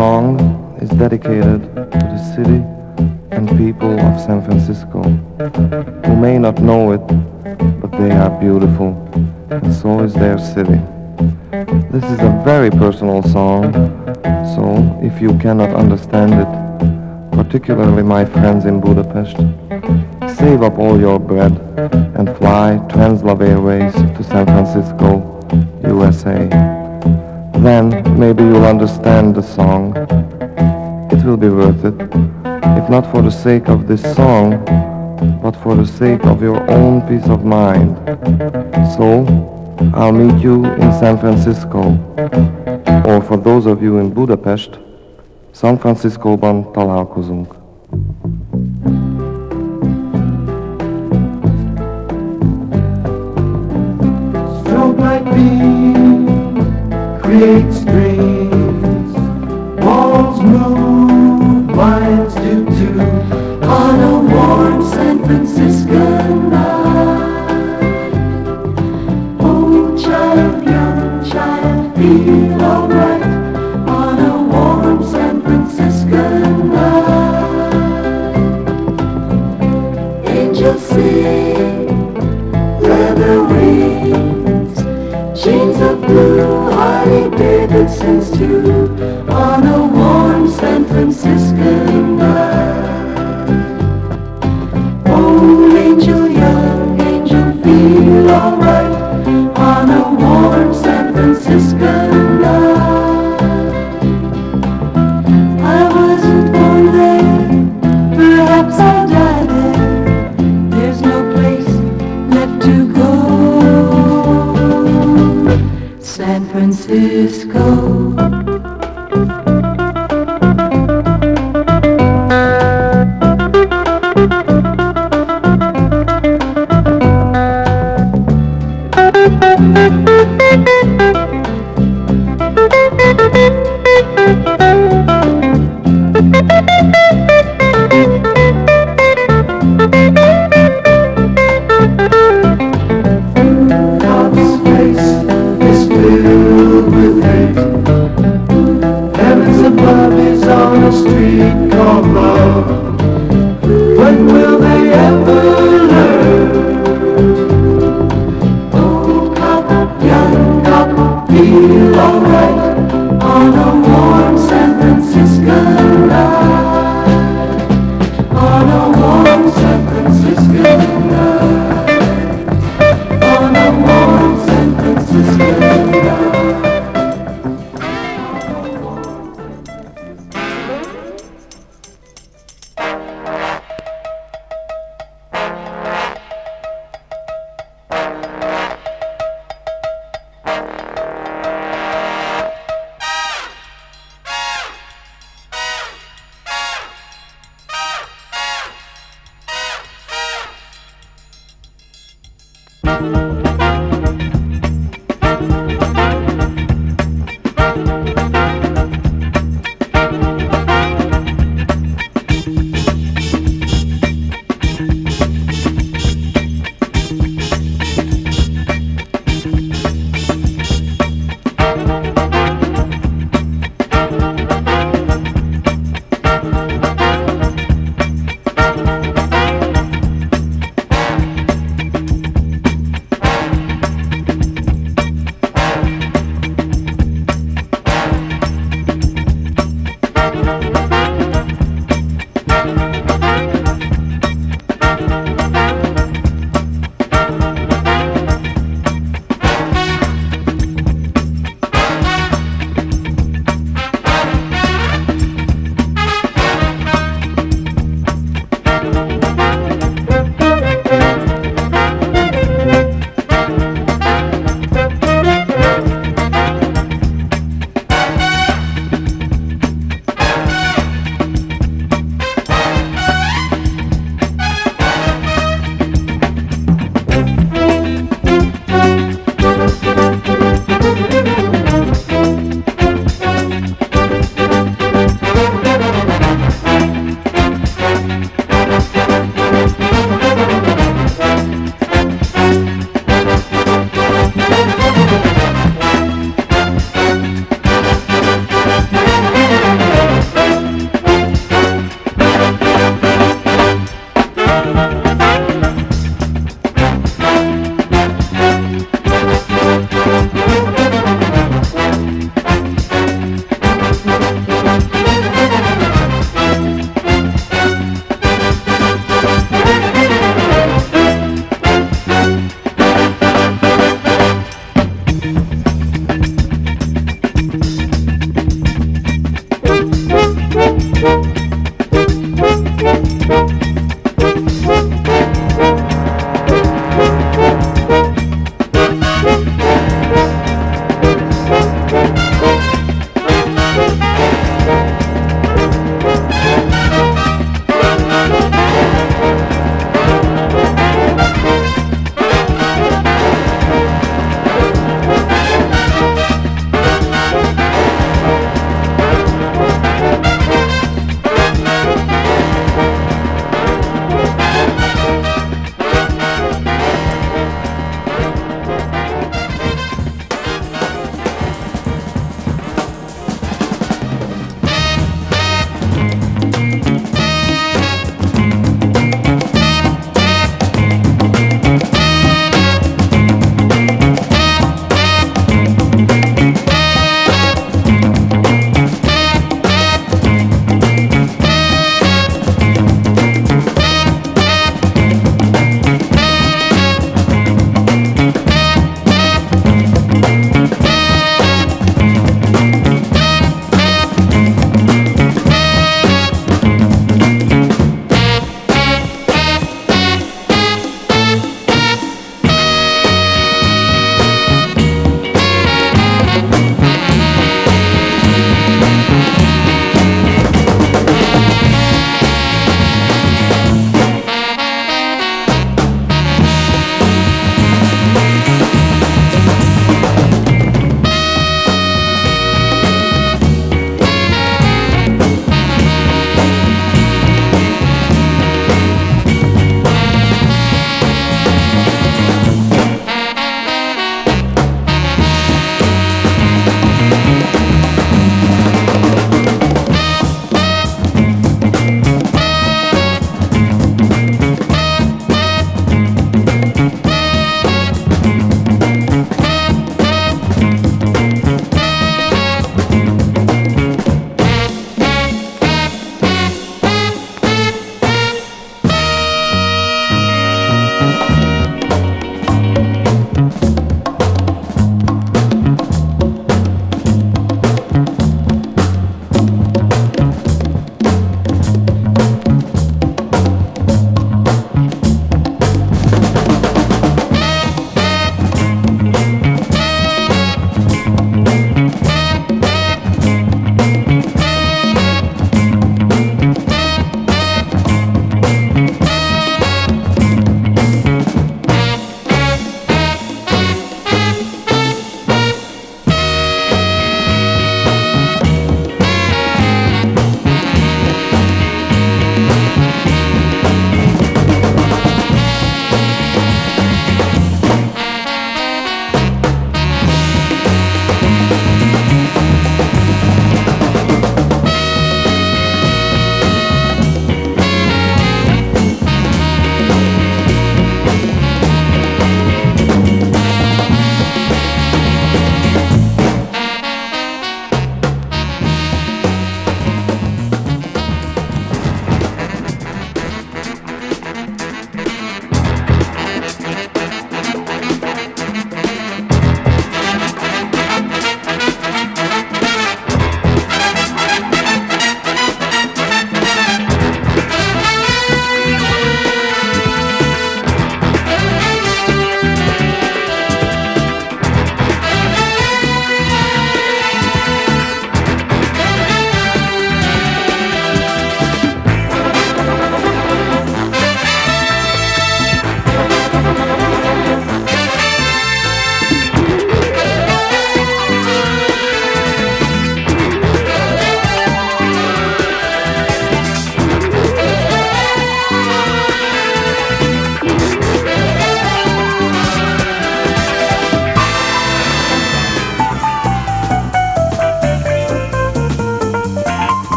song is dedicated to the city and people of San Francisco who may not know it, but they are beautiful, and so is their city. This is a very personal song, so if you cannot understand it, particularly my friends in Budapest, save up all your bread and fly Translove Airways to San Francisco, USA. Then maybe you'll understand the song. It will be worth it, if not for the sake of this song, but for the sake of your own peace of mind. So, I'll meet you in San Francisco, or for those of you in Budapest, San Francisco-ban találkozunk. Strobe light beam creates dreams. Walls move,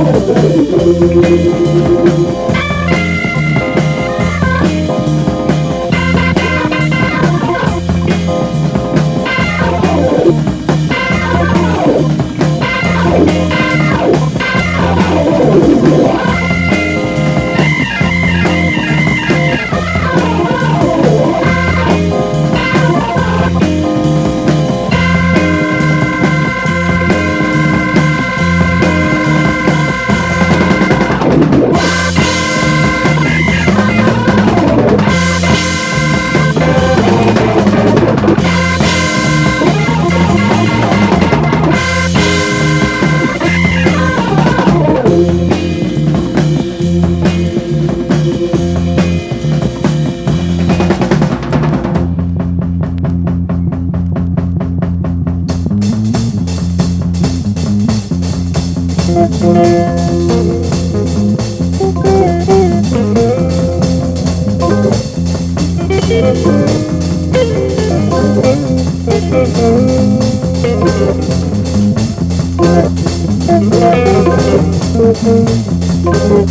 Thank you. Thank you.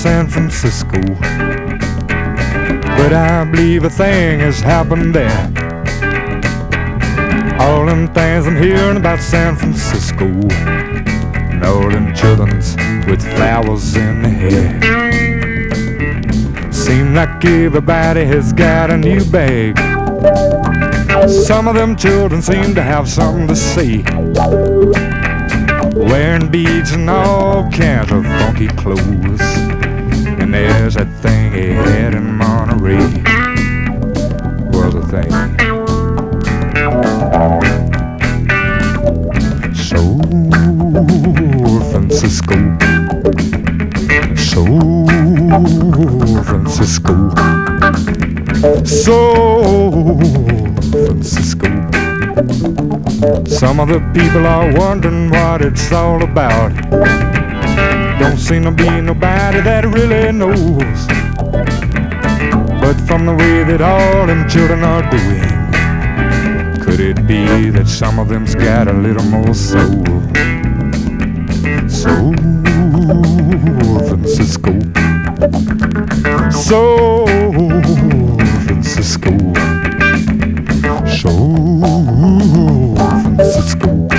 San Francisco, but I believe a thing has happened there. All them things I'm hearing about San Francisco, and all them childrens with flowers in their hair. Seem like everybody has got a new bag. Some of them children seem to have something to say. Wearing beads and all kinds of funky clothes. And there's that thing he had in Monterey. Was a thing. Soul Francisco. Soul Francisco. Soul Francisco. Some of the people are wondering what it's all about. Don't seem to be nobody that really knows. But from the way that all them children are doing, could it be that some of them's got a little more soul? So Francisco. Soul Francisco. Soul Francisco.